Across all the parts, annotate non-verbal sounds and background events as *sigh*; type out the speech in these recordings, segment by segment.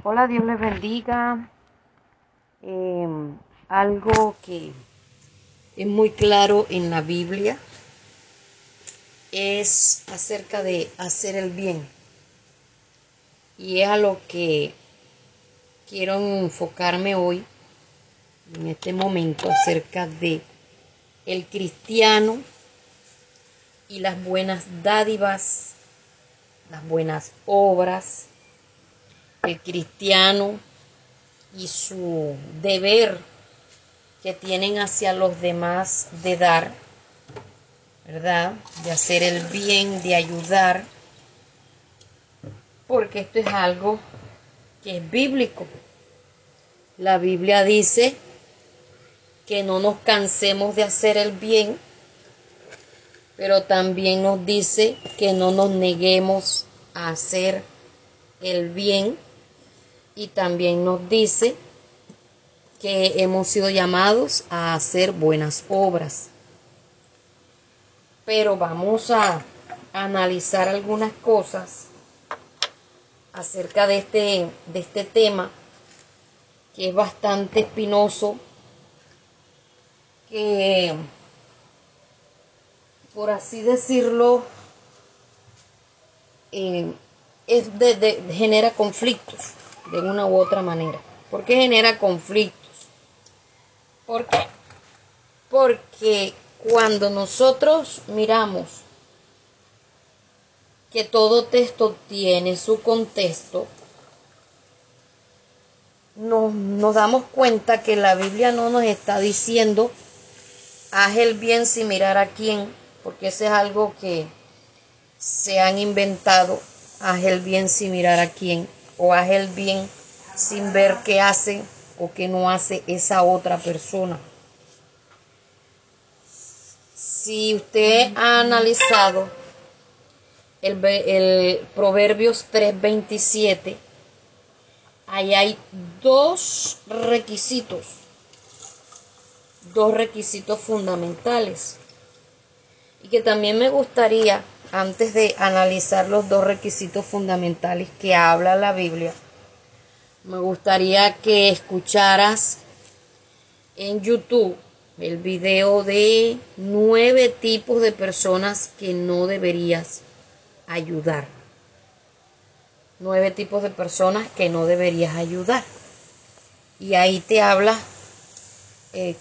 Hola, Dios les bendiga. Eh, algo que es muy claro en la Biblia es acerca de hacer el bien. Y es a lo que quiero enfocarme hoy, en este momento, acerca de el cristiano y las buenas dádivas, las buenas obras, el cristiano y su deber que tienen hacia los demás de dar, ¿verdad? De hacer el bien, de ayudar, porque esto es algo que es bíblico. La Biblia dice que no nos cansemos de hacer el bien, pero también nos dice que no nos neguemos a hacer el bien y también nos dice que hemos sido llamados a hacer buenas obras. Pero vamos a analizar algunas cosas acerca de este, de este tema que es bastante espinoso, que por así decirlo, eh, es de, genera conflictos de una u otra manera. ¿Por qué genera conflictos? ¿Por qué? Porque cuando nosotros miramos que todo texto tiene su contexto, nos, nos, damos cuenta que la Biblia no nos está diciendo haz el bien sin mirar a quién, porque eso es algo que se han inventado, haz el bien sin mirar a quién, o haz el bien sin ver qué hace o qué no hace esa otra persona. Si usted ha analizado el, el Proverbios 3:27, ahí hay dos requisitos, dos requisitos fundamentales. Y que también me gustaría, antes de analizar los dos requisitos fundamentales que habla la Biblia, me gustaría que escucharas en YouTube el video de nueve tipos de personas que no deberías ayudar. Nueve tipos de personas que no deberías ayudar. Y ahí te habla eh,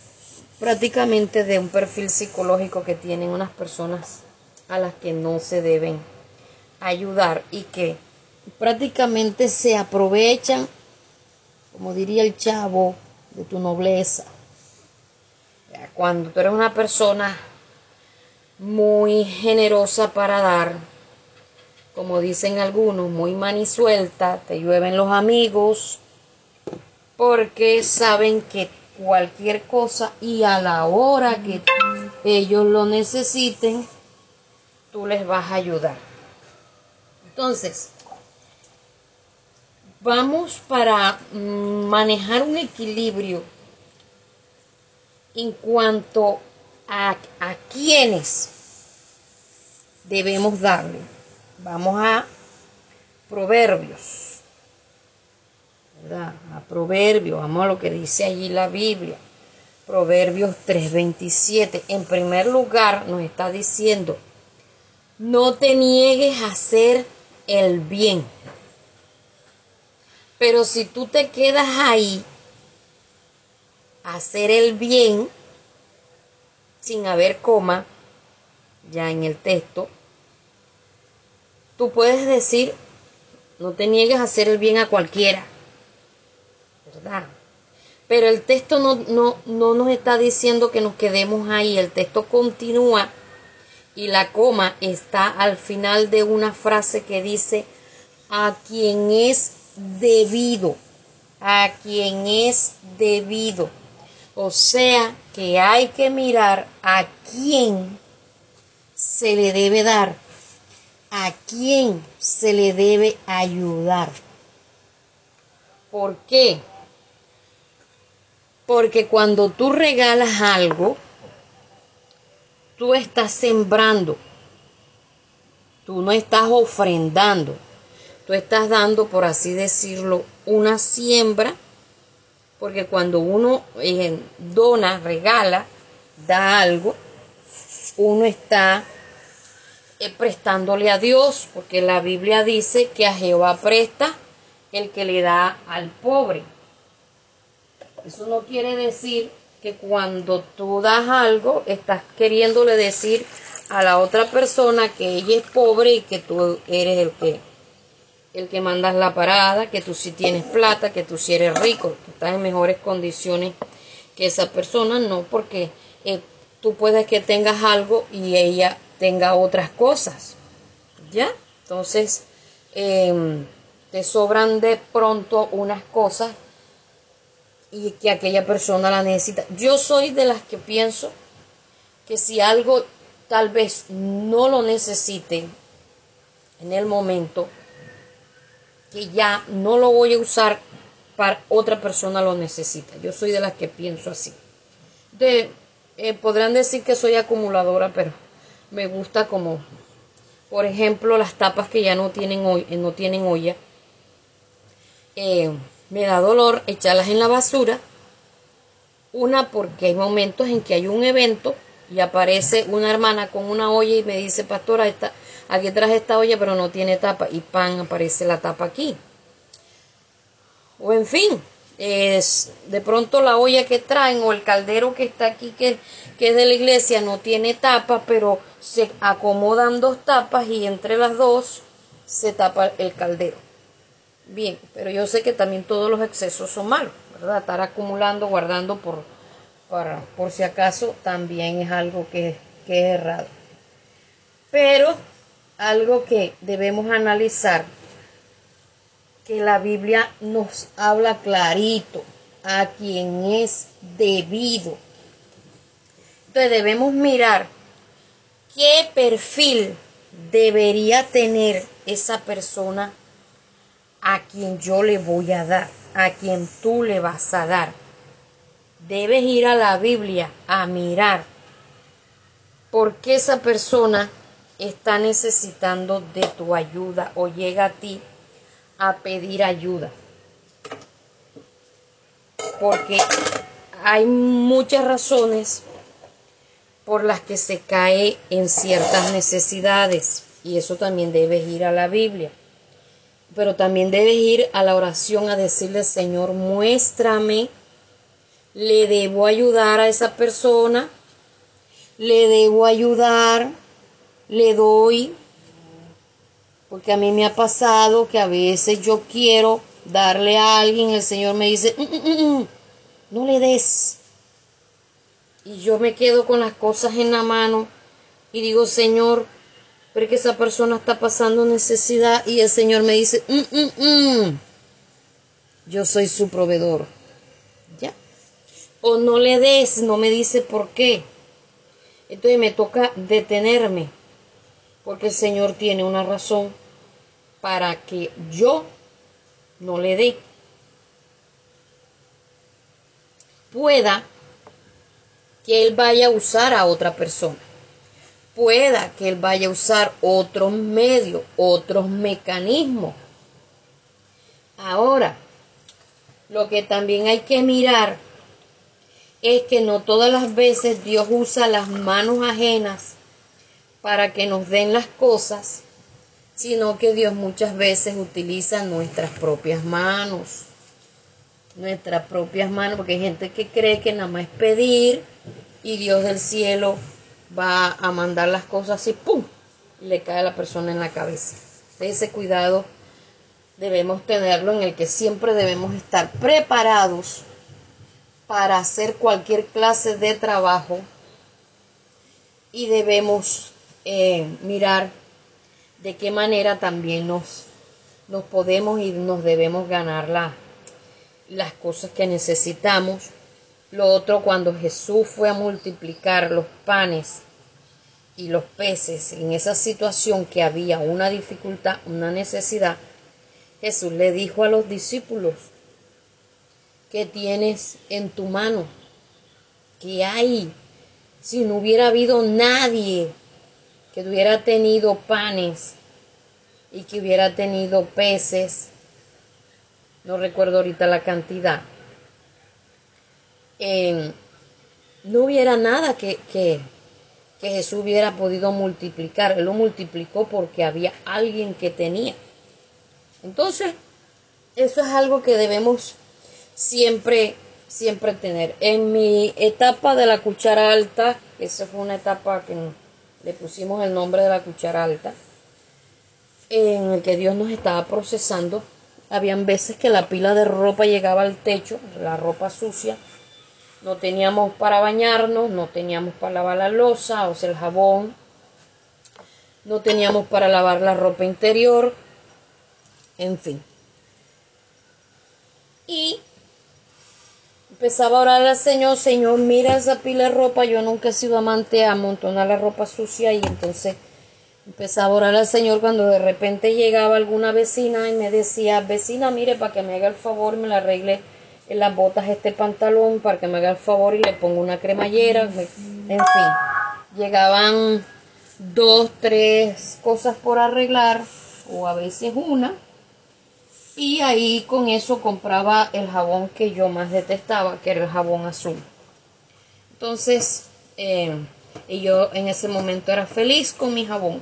prácticamente de un perfil psicológico que tienen unas personas a las que no se deben ayudar y que prácticamente se aprovechan como diría el chavo, de tu nobleza. Cuando tú eres una persona muy generosa para dar, como dicen algunos, muy manisuelta, te llueven los amigos, porque saben que cualquier cosa y a la hora que ellos lo necesiten, tú les vas a ayudar. Entonces, vamos para mm, manejar un equilibrio en cuanto a, a quienes debemos darle. Vamos a proverbios, ¿verdad? A proverbios, vamos a lo que dice allí la Biblia. Proverbios 3:27. En primer lugar nos está diciendo, no te niegues a hacer el bien pero si tú te quedas ahí a hacer el bien, sin haber coma, ya en el texto, tú puedes decir, no te niegues a hacer el bien a cualquiera, ¿verdad? Pero el texto no, no, no nos está diciendo que nos quedemos ahí, el texto continúa y la coma está al final de una frase que dice, a quien es debido, a quien es debido. O sea que hay que mirar a quién se le debe dar, a quién se le debe ayudar. ¿Por qué? Porque cuando tú regalas algo, tú estás sembrando, tú no estás ofrendando tú estás dando, por así decirlo, una siembra, porque cuando uno eh, dona, regala, da algo, uno está eh, prestándole a Dios, porque la Biblia dice que a Jehová presta el que le da al pobre. Eso no quiere decir que cuando tú das algo, estás queriéndole decir a la otra persona que ella es pobre y que tú eres el que el que mandas la parada, que tú sí tienes plata, que tú sí eres rico, que estás en mejores condiciones que esa persona, no, porque eh, tú puedes que tengas algo y ella tenga otras cosas, ¿ya? Entonces, em, te sobran de pronto unas cosas y que aquella persona la necesita. Yo soy de las que pienso que si algo tal vez no lo necesite en el momento, que ya no lo voy a usar para otra persona lo necesita. Yo soy de las que pienso así. De, eh, podrán decir que soy acumuladora, pero me gusta como, por ejemplo, las tapas que ya no tienen, no tienen olla. Eh, me da dolor echarlas en la basura. Una porque hay momentos en que hay un evento y aparece una hermana con una olla y me dice, pastora, esta, aquí traje esta olla pero no tiene tapa y pan aparece la tapa aquí. O en fin, es de pronto la olla que traen o el caldero que está aquí que, que es de la iglesia no tiene tapa pero se acomodan dos tapas y entre las dos se tapa el caldero bien, pero yo sé que también todos los excesos son malos, ¿verdad? Estar acumulando, guardando por, para, por si acaso también es algo que, que es errado. Pero algo que debemos analizar, que la Biblia nos habla clarito a quien es debido. Entonces debemos mirar qué perfil debería tener esa persona a quien yo le voy a dar, a quien tú le vas a dar. Debes ir a la Biblia a mirar por qué esa persona está necesitando de tu ayuda o llega a ti a pedir ayuda. Porque hay muchas razones por las que se cae en ciertas necesidades y eso también debes ir a la Biblia pero también debes ir a la oración a decirle, Señor, muéstrame, le debo ayudar a esa persona, le debo ayudar, le doy, porque a mí me ha pasado que a veces yo quiero darle a alguien, el Señor me dice, mm, mm, mm, no le des. Y yo me quedo con las cosas en la mano y digo, Señor, pero que esa persona está pasando necesidad y el Señor me dice, mm, mm, mm, yo soy su proveedor. ¿Ya? O no le des, no me dice por qué. Entonces me toca detenerme, porque el Señor tiene una razón para que yo no le dé. Pueda que Él vaya a usar a otra persona pueda que él vaya a usar otros medios, otros mecanismos. Ahora, lo que también hay que mirar es que no todas las veces Dios usa las manos ajenas para que nos den las cosas, sino que Dios muchas veces utiliza nuestras propias manos. Nuestras propias manos, porque hay gente que cree que nada más es pedir y Dios del cielo va a mandar las cosas y ¡pum! le cae a la persona en la cabeza. Ese cuidado debemos tenerlo en el que siempre debemos estar preparados para hacer cualquier clase de trabajo y debemos eh, mirar de qué manera también nos, nos podemos y nos debemos ganar las cosas que necesitamos lo otro, cuando Jesús fue a multiplicar los panes y los peces en esa situación que había una dificultad, una necesidad, Jesús le dijo a los discípulos, ¿qué tienes en tu mano? ¿Qué hay? Si no hubiera habido nadie que hubiera tenido panes y que hubiera tenido peces, no recuerdo ahorita la cantidad, no hubiera nada que, que, que Jesús hubiera podido multiplicar. Él lo multiplicó porque había alguien que tenía. Entonces, eso es algo que debemos siempre, siempre tener. En mi etapa de la cuchara alta, esa fue una etapa que le pusimos el nombre de la cuchara alta, en el que Dios nos estaba procesando. Habían veces que la pila de ropa llegaba al techo, la ropa sucia. No teníamos para bañarnos, no teníamos para lavar la losa, o sea, el jabón. No teníamos para lavar la ropa interior. En fin. Y empezaba a orar al Señor, Señor, mira esa pila de ropa, yo nunca he sido amante a amontonar la ropa sucia y entonces empezaba a orar al Señor cuando de repente llegaba alguna vecina y me decía, vecina, mire, para que me haga el favor, me la arregle las botas este pantalón, para que me haga el favor y le pongo una cremallera, en fin, llegaban dos, tres cosas por arreglar o a veces una y ahí con eso compraba el jabón que yo más detestaba, que era el jabón azul. Entonces, eh, y yo en ese momento era feliz con mi jabón,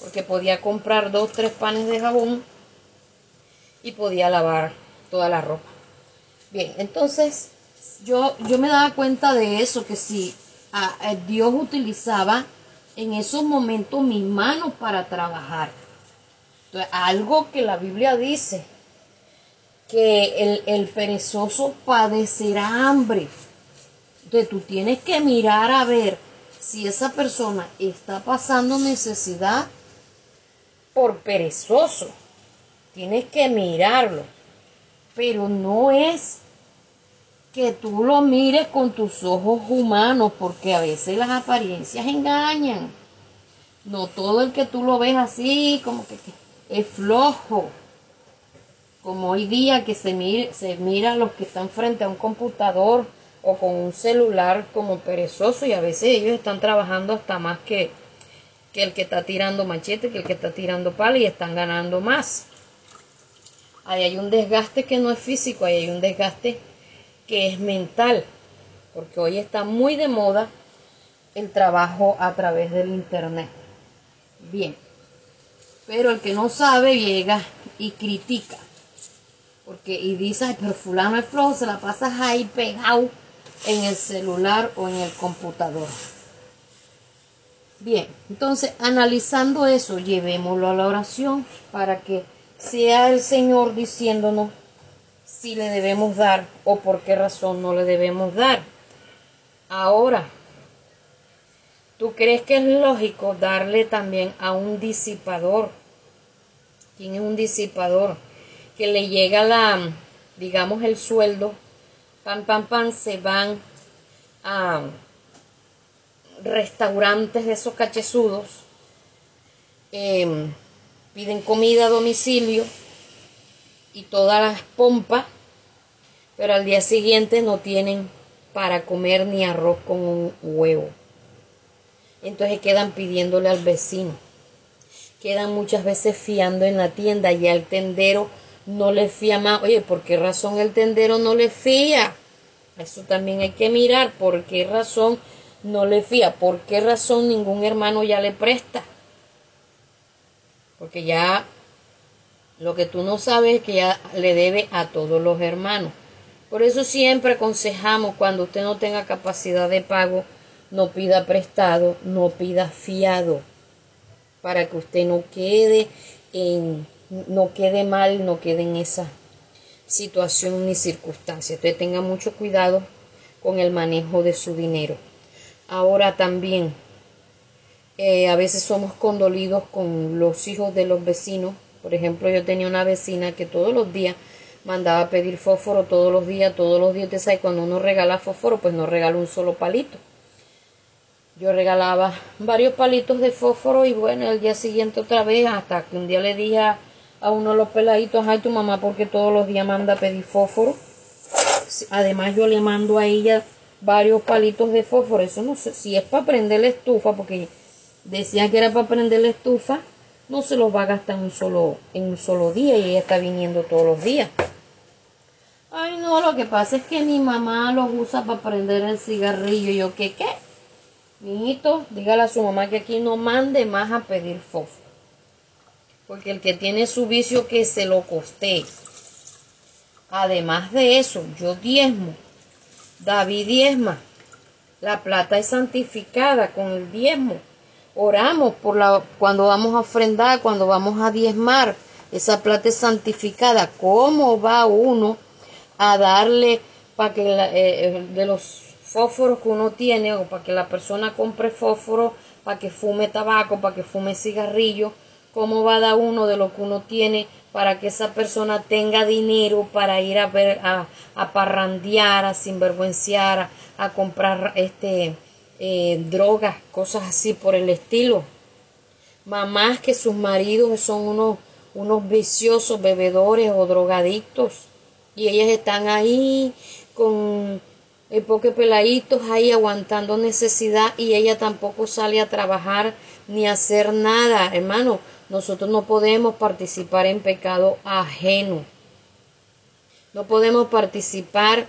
porque podía comprar dos, tres panes de jabón y podía lavar toda la ropa. Bien, entonces yo, yo me daba cuenta de eso, que si Dios utilizaba en esos momentos mis manos para trabajar. algo que la Biblia dice, que el, perezoso padecerá hambre. Entonces tú tienes que mirar a ver si esa persona está pasando necesidad por perezoso. Tienes que mirarlo. Pero no es que tú lo mires con tus ojos humanos, porque a veces las apariencias engañan. No todo el que tú lo ves así, como que es flojo como hoy día que se, se mira a los que están frente a un computador o con un celular como perezoso y a veces ellos están trabajando hasta más que, que el que está tirando machete, que el que está tirando pala y están ganando más. Ahí hay un desgaste que no es físico, ahí hay un desgaste que es mental, porque hoy está muy de moda el trabajo a través del internet. Bien, pero el que no sabe llega y critica. Porque, y dices, pero fulano es flojo, se la pasas ahí pegado en el celular o en el computador. Bien, entonces analizando eso, llevémoslo a la oración para que sea el Señor diciéndonos si le debemos dar o por qué razón no le debemos dar. Ahora, ¿tú crees que es lógico darle también a un disipador? ¿Quién es un disipador? que le llega la, digamos, el sueldo, pan, pan, pan, se van a restaurantes de esos cachezudos, em, piden comida a domicilio y todas las pompas, pero al día siguiente no tienen para comer ni arroz con un huevo. Entonces quedan pidiéndole al vecino. Quedan muchas veces fiando en la tienda y al tendero no le fía más. Oye, ¿por qué razón el tendero no le fía? Eso también hay que mirar. ¿Por qué razón no le fía? ¿Por qué razón ningún hermano ya le presta? Porque ya lo que tú no sabes es que ya le debe a todos los hermanos. Por eso siempre aconsejamos cuando usted no tenga capacidad de pago, no pida prestado, no pida fiado, para que usted no quede en no quede mal, no quede en esa situación ni circunstancia. Entonces tenga mucho cuidado con el manejo de su dinero. Ahora también, eh, a veces somos condolidos con los hijos de los vecinos. Por ejemplo, yo tenía una vecina que todos los días mandaba a pedir fósforo, todos los días, todos los días. Usted sabe, cuando uno regala fósforo, pues no regala un solo palito. Yo regalaba varios palitos de fósforo y bueno, el día siguiente otra vez, hasta que un día le dije a a uno de los peladitos, ay tu mamá porque todos los días manda a pedir fósforo. Además yo le mando a ella varios palitos de fósforo. Eso no sé si es para prender la estufa, porque decía que era para prender la estufa. no se los va a gastar en un solo, en un solo día y ella está viniendo todos los días. Ay, no, lo que pasa es que mi mamá los usa para prender el cigarrillo. yo, ¿qué qué? Niñito, dígale a su mamá que aquí no mande más a pedir fósforo. Porque el que tiene su vicio que se lo coste. Además de eso, yo diezmo. David diezma. La plata es santificada con el diezmo. Oramos por la cuando vamos a ofrendar, cuando vamos a diezmar. Esa plata santificada. ¿Cómo va uno a darle para que eh, eh, de los fósforos que uno tiene o para que la persona compre fósforo, para que fume tabaco, para que fume cigarrillo? ¿Cómo va a dar uno de lo que uno tiene para que esa persona tenga dinero para ir a ver, a, a parrandear, a sinvergüenciar, a, comprar este eh, drogas, cosas así por el estilo. Mamás que sus maridos son unos, unos viciosos bebedores o drogadictos y ellas están ahí con el poque peladitos ahí aguantando necesidad y ella tampoco sale a trabajar ni a hacer nada, hermano. Nosotros no podemos participar en pecado ajeno. No podemos participar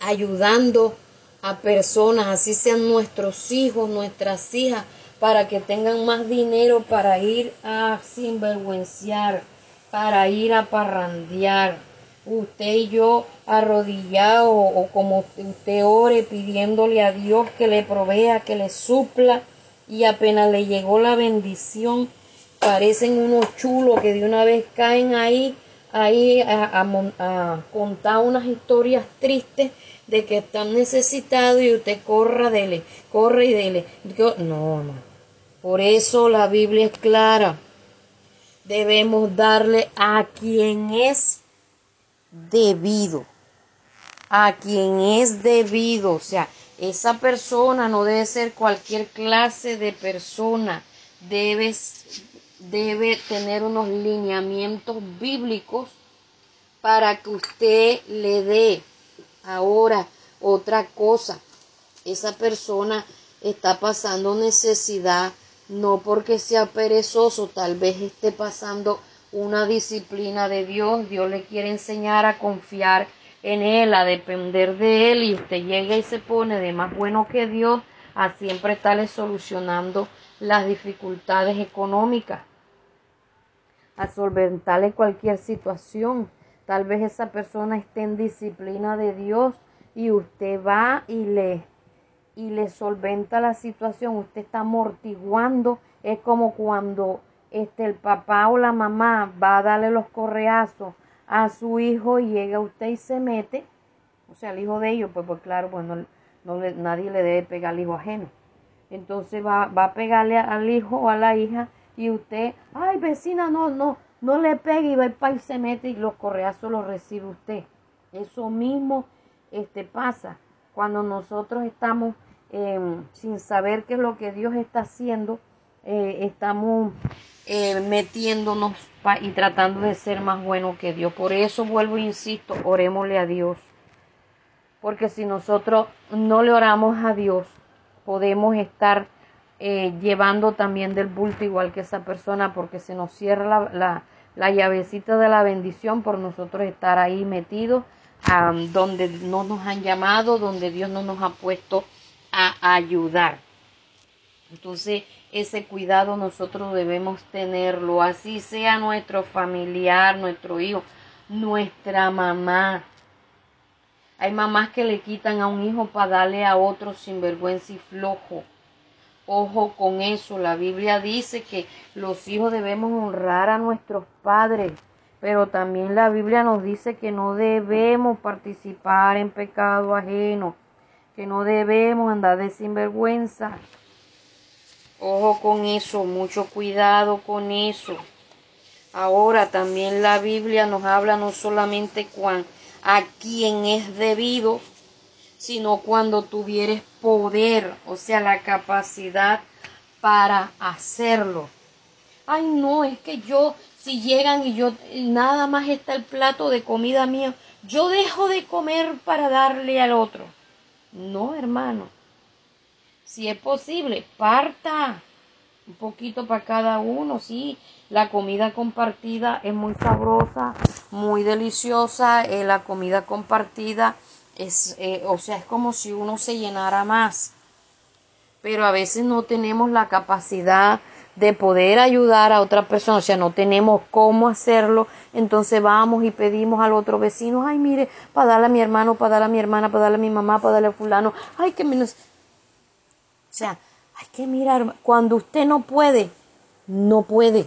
ayudando a personas, así sean nuestros hijos, nuestras hijas, para que tengan más dinero para ir a sinvergüenciar, para ir a parrandear. Usted y yo arrodillado o como usted ore pidiéndole a Dios que le provea, que le supla y apenas le llegó la bendición, parecen unos chulos que de una vez caen ahí, ahí a, contar unas historias tristes de que están necesitados y usted corra, dele, corre y dele. No, no. Por eso la Biblia es clara. Debemos darle a quien es debido. A quien es debido. O sea, esa persona no debe ser cualquier clase de persona. Debe tener unos lineamientos bíblicos para que usted le dé ahora otra cosa. Esa persona está pasando necesidad no porque sea perezoso, tal vez esté pasando una disciplina de Dios, Dios le quiere enseñar a confiar en Él, a depender de Él y usted llega y se pone de más bueno que Dios a siempre estarle solucionando las dificultades económicas a solventarle cualquier situación. Tal vez esa persona esté en disciplina de Dios y usted va y le y le solventa la situación, usted está amortiguando, es como cuando este el papá o la mamá va a darle los correazos a su hijo y llega usted y se mete, o sea, el hijo de ellos, pues, pues claro, pues no, nadie le debe pegar al hijo ajeno. Entonces va, va a pegarle al hijo o a la hija y usted, ay vecina, no, no, no le pegue y va el país se mete y los correazos los recibe usted. Eso mismo este, pasa cuando nosotros estamos em, sin saber qué es lo que Dios está haciendo, eh, estamos eh, metiéndonos y tratando de ser más buenos que Dios. Por eso vuelvo e insisto, orémosle a Dios. Porque si nosotros no le oramos a Dios, podemos estar eh, llevando también del bulto igual que esa persona porque se nos cierra la, la, llavecita de la bendición por nosotros estar ahí metidos donde no nos han llamado, donde Dios no nos ha puesto a ayudar. Entonces, ese cuidado nosotros debemos tenerlo, así sea nuestro familiar, nuestro hijo, nuestra mamá. Hay mamás que le quitan a un hijo para darle a otro sin vergüenza y flojo. Ojo con eso, la Biblia dice que los hijos debemos honrar a nuestros padres, pero también la Biblia nos dice que no debemos participar en pecado ajeno, que no debemos andar de sinvergüenza. Ojo con eso, mucho cuidado con eso. Ahora también la Biblia nos habla no solamente a quien es debido, sino cuando tuvieres poder, o sea, la capacidad para hacerlo. Ay, no, es que yo, si llegan y yo, nada más está el plato de comida mía, yo dejo de comer para darle al otro. No, hermano. Si es posible, parta, un poquito para cada uno, sí. La comida compartida es muy sabrosa, muy deliciosa. Eh, la comida compartida es, eh, o sea, es como si uno se llenara más. Pero a veces no tenemos la capacidad de poder ayudar a otra persona, o sea, no tenemos cómo hacerlo, entonces vamos y pedimos al otro vecino, ay, mire, para darle a mi hermano, para darle a mi hermana, para darle a mi mamá, para darle a fulano, ay, que menos. O sea, hay que mirar, cuando usted no puede, no puede.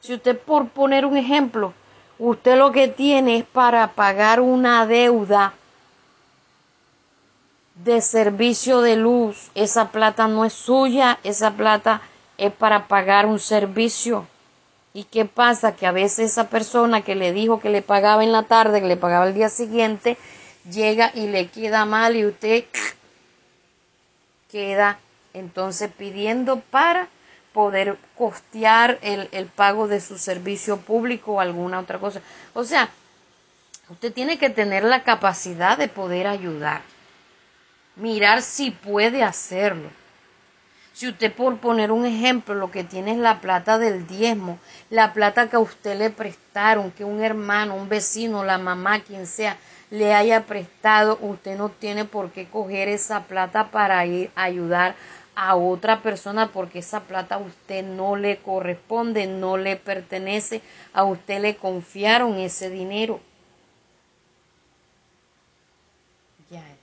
Si usted, por poner un ejemplo, usted lo que tiene es para pagar una deuda de servicio de luz. Esa plata no es suya, esa plata es para pagar un servicio. ¿Y qué pasa? Que a veces esa persona que le dijo que le pagaba en la tarde, que le pagaba el día siguiente, llega y le queda mal y usted *clears throat* queda entonces pidiendo para poder costear el, el pago de su servicio público o alguna otra cosa. O sea, usted tiene que tener la capacidad de poder ayudar mirar si puede hacerlo. Si usted por poner un ejemplo lo que tiene es la plata del diezmo, la plata que a usted le prestaron, que un hermano, un vecino, la mamá, quien sea, le haya prestado, usted no tiene por qué coger esa plata para ir a ayudar a otra persona porque esa plata a usted no le corresponde, no le pertenece, a usted le confiaron ese dinero.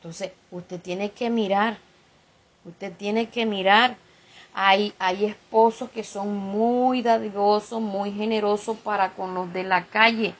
entonces usted tiene que mirar, usted tiene que mirar. Hay, hay esposos que son muy dadivosos, muy generosos para con los de la calle.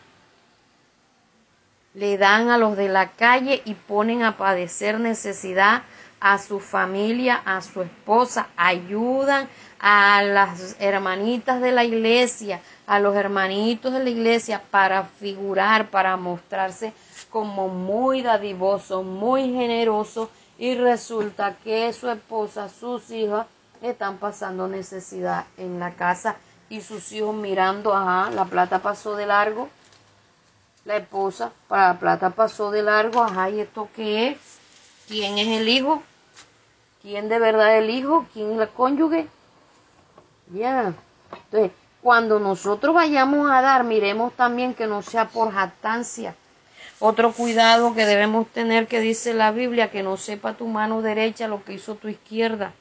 Le dan a los de la calle y ponen a padecer necesidad a su familia, a su esposa, ayudan a las hermanitas de la iglesia, a los hermanitos de la iglesia para figurar, para mostrarse como muy dadivoso, muy generoso y resulta que su esposa, sus hijas están pasando necesidad en la casa y sus hijos mirando, ajá, la plata pasó de largo, la esposa, para la plata pasó de largo, ajá, ¿y esto qué es? ¿Quién es el hijo? ¿Quién de verdad el hijo? ¿Quién el cónyuge? Ya. Entonces, cuando nosotros vayamos a dar, miremos también que no sea por jactancia, otro cuidado que debemos tener que dice la Biblia, que no sepa tu mano derecha lo que hizo tu izquierda.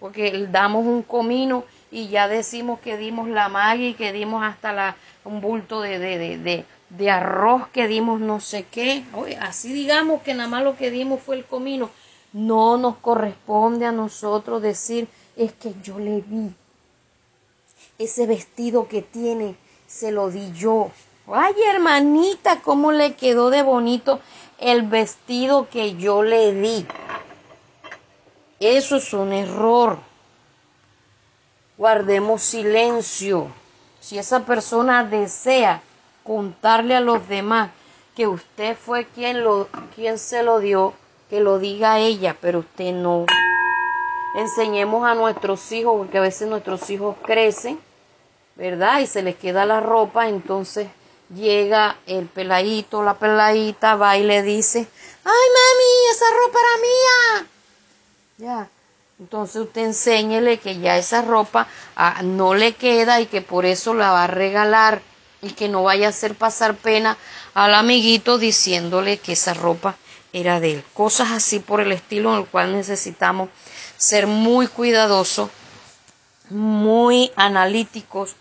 Porque damos un comino y ya decimos que dimos la magia y que dimos hasta la, un bulto de, de, de, de arroz, que dimos no sé qué. Así digamos que nada más lo que dimos fue el comino. No nos corresponde a nosotros decir, es que yo le di. Ese vestido que tiene, se lo di yo. Ay, hermanita, cómo le quedó de bonito el vestido que yo le di. Eso es un error. Guardemos silencio. Si esa persona desea contarle a los demás que usted fue quien lo quien se lo dio, que lo diga ella, pero usted no. Enseñemos a nuestros hijos, porque a veces nuestros hijos crecen, ¿verdad? Y se les queda la ropa, entonces llega el peladito, la peladita, va y le dice, ay mami, esa ropa era mía. Ya. Entonces usted enséñele que ya esa ropa ah, no le queda y que por eso la va a regalar y que no vaya a hacer pasar pena al amiguito diciéndole que esa ropa era de él. Cosas así por el estilo en el cual necesitamos ser muy cuidadosos, muy analíticos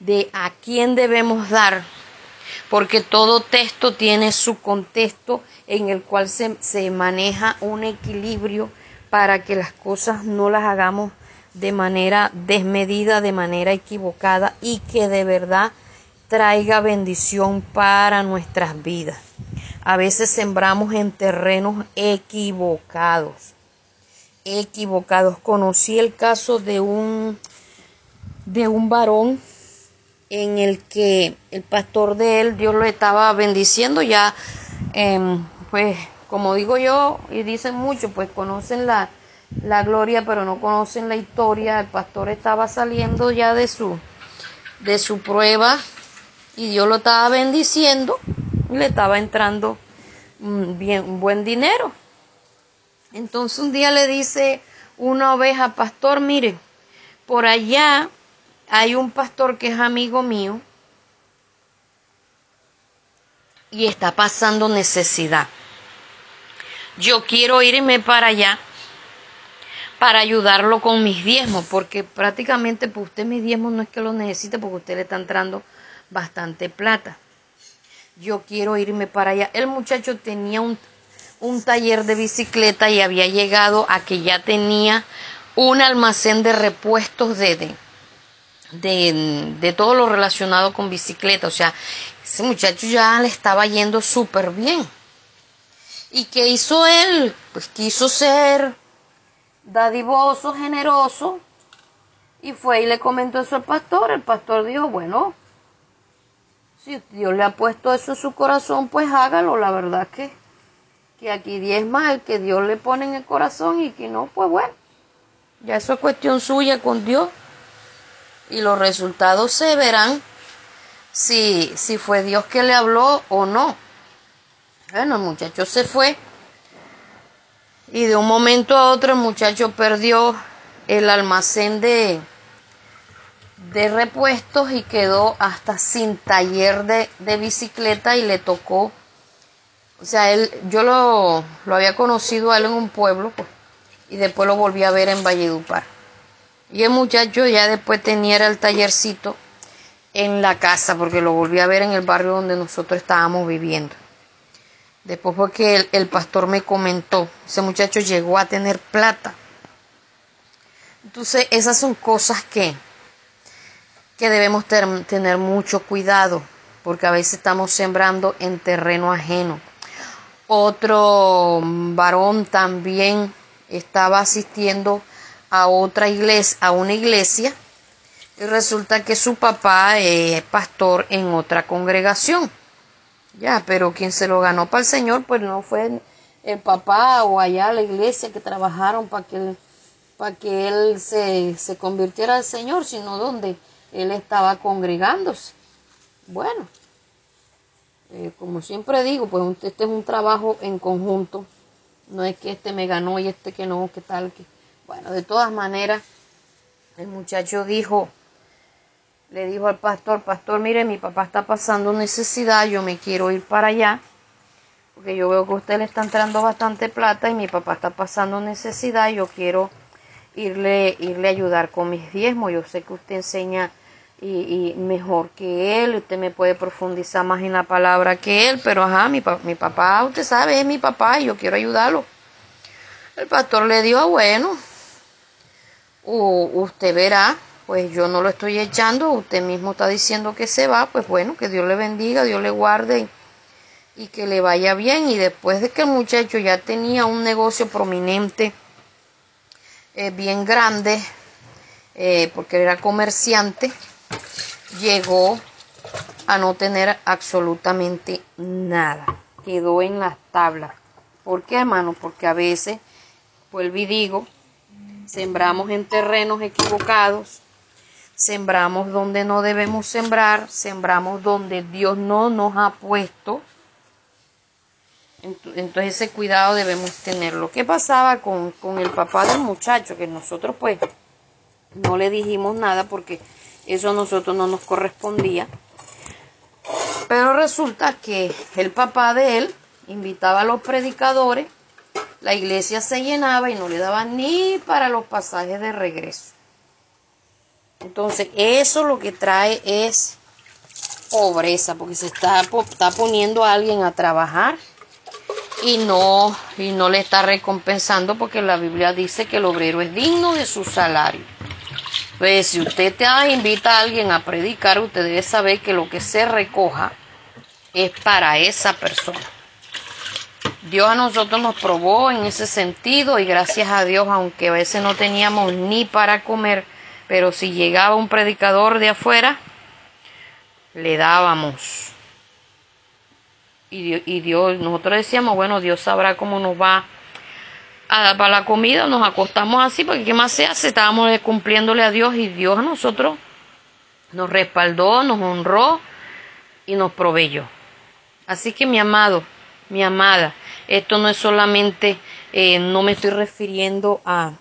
de a quién debemos dar porque todo texto tiene su contexto en el cual se, se, maneja un equilibrio para que las cosas no las hagamos de manera desmedida, de manera equivocada y que de verdad traiga bendición para nuestras vidas. A veces sembramos en terrenos equivocados. Equivocados. Conocí el caso de un de un varón en el que el pastor de él, Dios lo estaba bendiciendo, ya, em, pues, como digo yo, y dicen mucho, pues conocen la, la gloria, pero no conocen la historia. El pastor estaba saliendo ya de su, de su prueba y Dios lo estaba bendiciendo y le estaba entrando bien, un buen dinero. Entonces un día le dice una oveja, pastor, mire, por allá hay un pastor que es amigo mío y está pasando necesidad. Yo quiero irme para allá para ayudarlo con mis diezmos, porque prácticamente pues usted mis diezmos no es que los necesite porque usted le está entrando bastante plata. Yo quiero irme para allá. El muchacho tenía un, un taller de bicicleta y había llegado a que ya tenía un almacén de repuestos de, de, de, de todo lo relacionado con bicicleta. O sea, ese muchacho ya le estaba yendo súper bien. ¿Y qué hizo él? Pues quiso ser dadivoso, generoso, y fue y le comentó eso al pastor. El pastor dijo, bueno, si Dios le ha puesto eso en su corazón, pues hágalo. La verdad que, que aquí diezma el que Dios le pone en el corazón y que no, pues bueno, ya eso es cuestión suya con Dios. Y los resultados se verán si, si fue Dios que le habló o no. Bueno, el muchacho se fue y de un momento a otro el muchacho perdió el almacén de, de repuestos y quedó hasta sin taller de, de bicicleta y le tocó, o sea, él, yo lo, lo había conocido a él en un pueblo pues, y después lo volví a ver en Valledupar. Y el muchacho ya después tenía el tallercito en la casa porque lo volví a ver en el barrio donde nosotros estábamos viviendo. Después porque el, el pastor me comentó, ese muchacho llegó a tener plata. Entonces esas son cosas que, que debemos tener mucho cuidado, porque a veces estamos sembrando en terreno ajeno. Otro varón también estaba asistiendo a otra iglesia, a una iglesia, y resulta que su papá es pastor en otra congregación. Ya, pero quien se lo ganó para el Señor, pues no fue el papá o allá la iglesia que trabajaron para que que él se, se convirtiera al Señor, sino donde él estaba congregándose. Bueno, eh, como siempre digo, pues este es un trabajo en conjunto. No es que este me ganó y este que no, que tal, que. Bueno, de todas maneras, el muchacho dijo, le dijo al pastor, pastor, mire, mi papá está pasando necesidad, yo me quiero ir para allá, porque yo veo que usted le está entrando bastante plata y mi papá está pasando necesidad, yo quiero irle, irle a ayudar con mis diezmos, yo sé que usted enseña y, mejor que él, usted me puede profundizar más en la palabra que él, pero ajá, mi, mi papá, usted sabe, es mi papá y yo quiero ayudarlo. El pastor le dijo, bueno, usted verá, pues yo no lo estoy echando, usted mismo está diciendo que se va, pues bueno, que Dios le bendiga, Dios le guarde y que le vaya bien. Y después de que el muchacho ya tenía un negocio prominente, eh, bien grande, eh, porque era comerciante, llegó a no tener absolutamente nada. Quedó en las tablas. ¿Por qué, hermano? Porque a veces, vuelvo y digo, sembramos en terrenos equivocados, sembramos donde no debemos sembrar, sembramos donde Dios no nos ha puesto. Entonces ese cuidado debemos tenerlo. ¿Qué pasaba con, con el papá del muchacho? Que nosotros pues no le dijimos nada porque eso a nosotros no nos correspondía. Pero resulta que el papá de él invitaba a los predicadores, la iglesia se llenaba y no le daba ni para los pasajes de regreso. Entonces, eso lo que trae es pobreza, porque se está, está poniendo a alguien a trabajar y no, y no le está recompensando porque la Biblia dice que el obrero es digno de su salario. Pues si usted te invita a alguien a predicar, usted debe saber que lo que se recoja es para esa persona. Dios a nosotros nos probó en ese sentido y gracias a Dios, aunque a veces no teníamos ni para comer, pero si llegaba un predicador de afuera, le dábamos. Y Dios, nosotros decíamos, bueno, Dios sabrá cómo nos va a para la comida, nos acostamos así, porque ¿qué más se hace? Estábamos cumpliéndole a Dios y Dios a nosotros nos respaldó, nos honró y nos proveyó. Así que mi amado, mi amada, esto no es solamente, eh, no me estoy refiriendo a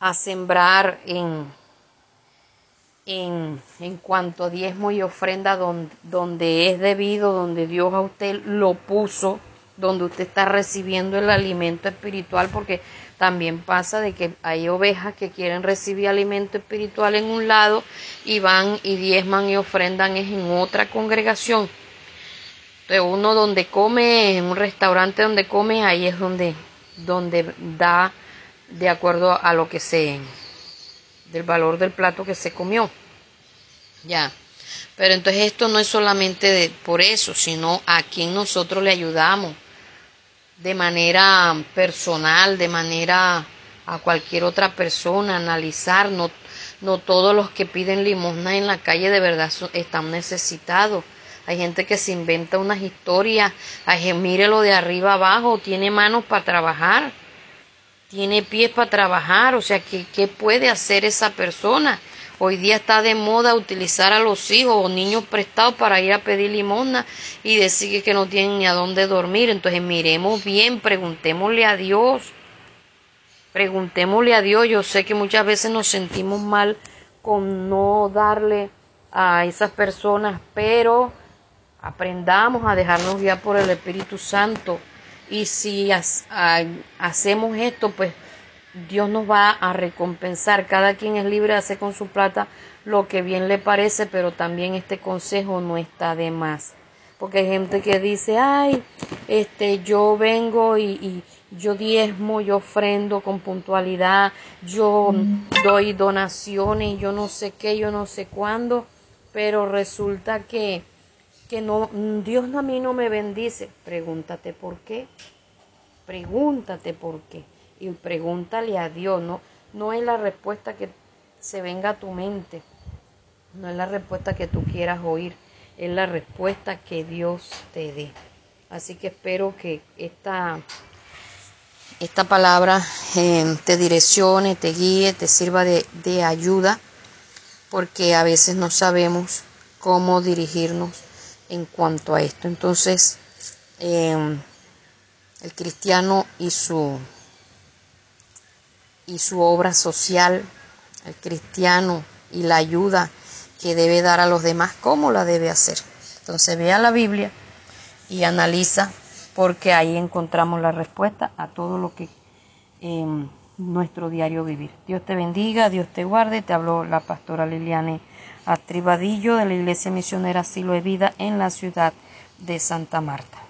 a sembrar en, en, en, cuanto a diezmo y ofrenda donde, donde es debido, donde Dios a usted lo puso, donde usted está recibiendo el alimento espiritual, porque también pasa de que hay ovejas que quieren recibir alimento espiritual en un lado y van y diezman y ofrendan es en otra congregación. Entonces uno donde come, en un restaurante donde come, ahí es donde, donde da de acuerdo a lo que se, del valor del plato que se comió. Ya. Pero entonces esto no es solamente por eso, sino a quien nosotros le ayudamos de manera personal, de manera a cualquier otra persona, analizar, no, no todos los que piden limosna en la calle de verdad están necesitados. Hay gente que se inventa unas historias, hay, mírelo de arriba abajo, tiene manos para trabajar, tiene pies para trabajar, o sea, ¿qué, ¿qué puede hacer esa persona? Hoy día está de moda utilizar a los hijos o niños prestados para ir a pedir limosna y decir que no tienen ni a dónde dormir. Entonces miremos bien, preguntémosle a Dios. Preguntémosle a Dios. Yo sé que muchas veces nos sentimos mal con no darle a esas personas, pero aprendamos a dejarnos guiar por el Espíritu Santo. Y si hacemos esto, pues Dios nos va a recompensar. Cada quien es libre de hacer con su plata lo que bien le parece, pero también este consejo no está de más. Porque hay gente que dice, ay, este, yo vengo y, y yo diezmo, yo ofrendo con puntualidad, yo doy donaciones, yo no sé qué, yo no sé cuándo, pero resulta que, que no, Dios a mí no me bendice. Pregúntate por qué. Pregúntate por qué y pregúntale a Dios, no, no es la respuesta que se venga a tu mente, no es la respuesta que tú quieras oír, es la respuesta que Dios te dé. Así que espero que esta, esta palabra eh, te direccione, te guíe, te sirva de, de, ayuda, porque a veces no sabemos cómo dirigirnos en cuanto a esto. Entonces, eh, el cristiano y su y su obra social, el cristiano y la ayuda que debe dar a los demás, ¿cómo la debe hacer? Entonces vea la Biblia y analiza porque ahí encontramos la respuesta a todo lo que en nuestro diario vivir. Dios te bendiga, Dios te guarde. Te habló la pastora Liliane Astribadillo de la Iglesia Misionera Silo de Vida en la ciudad de Santa Marta.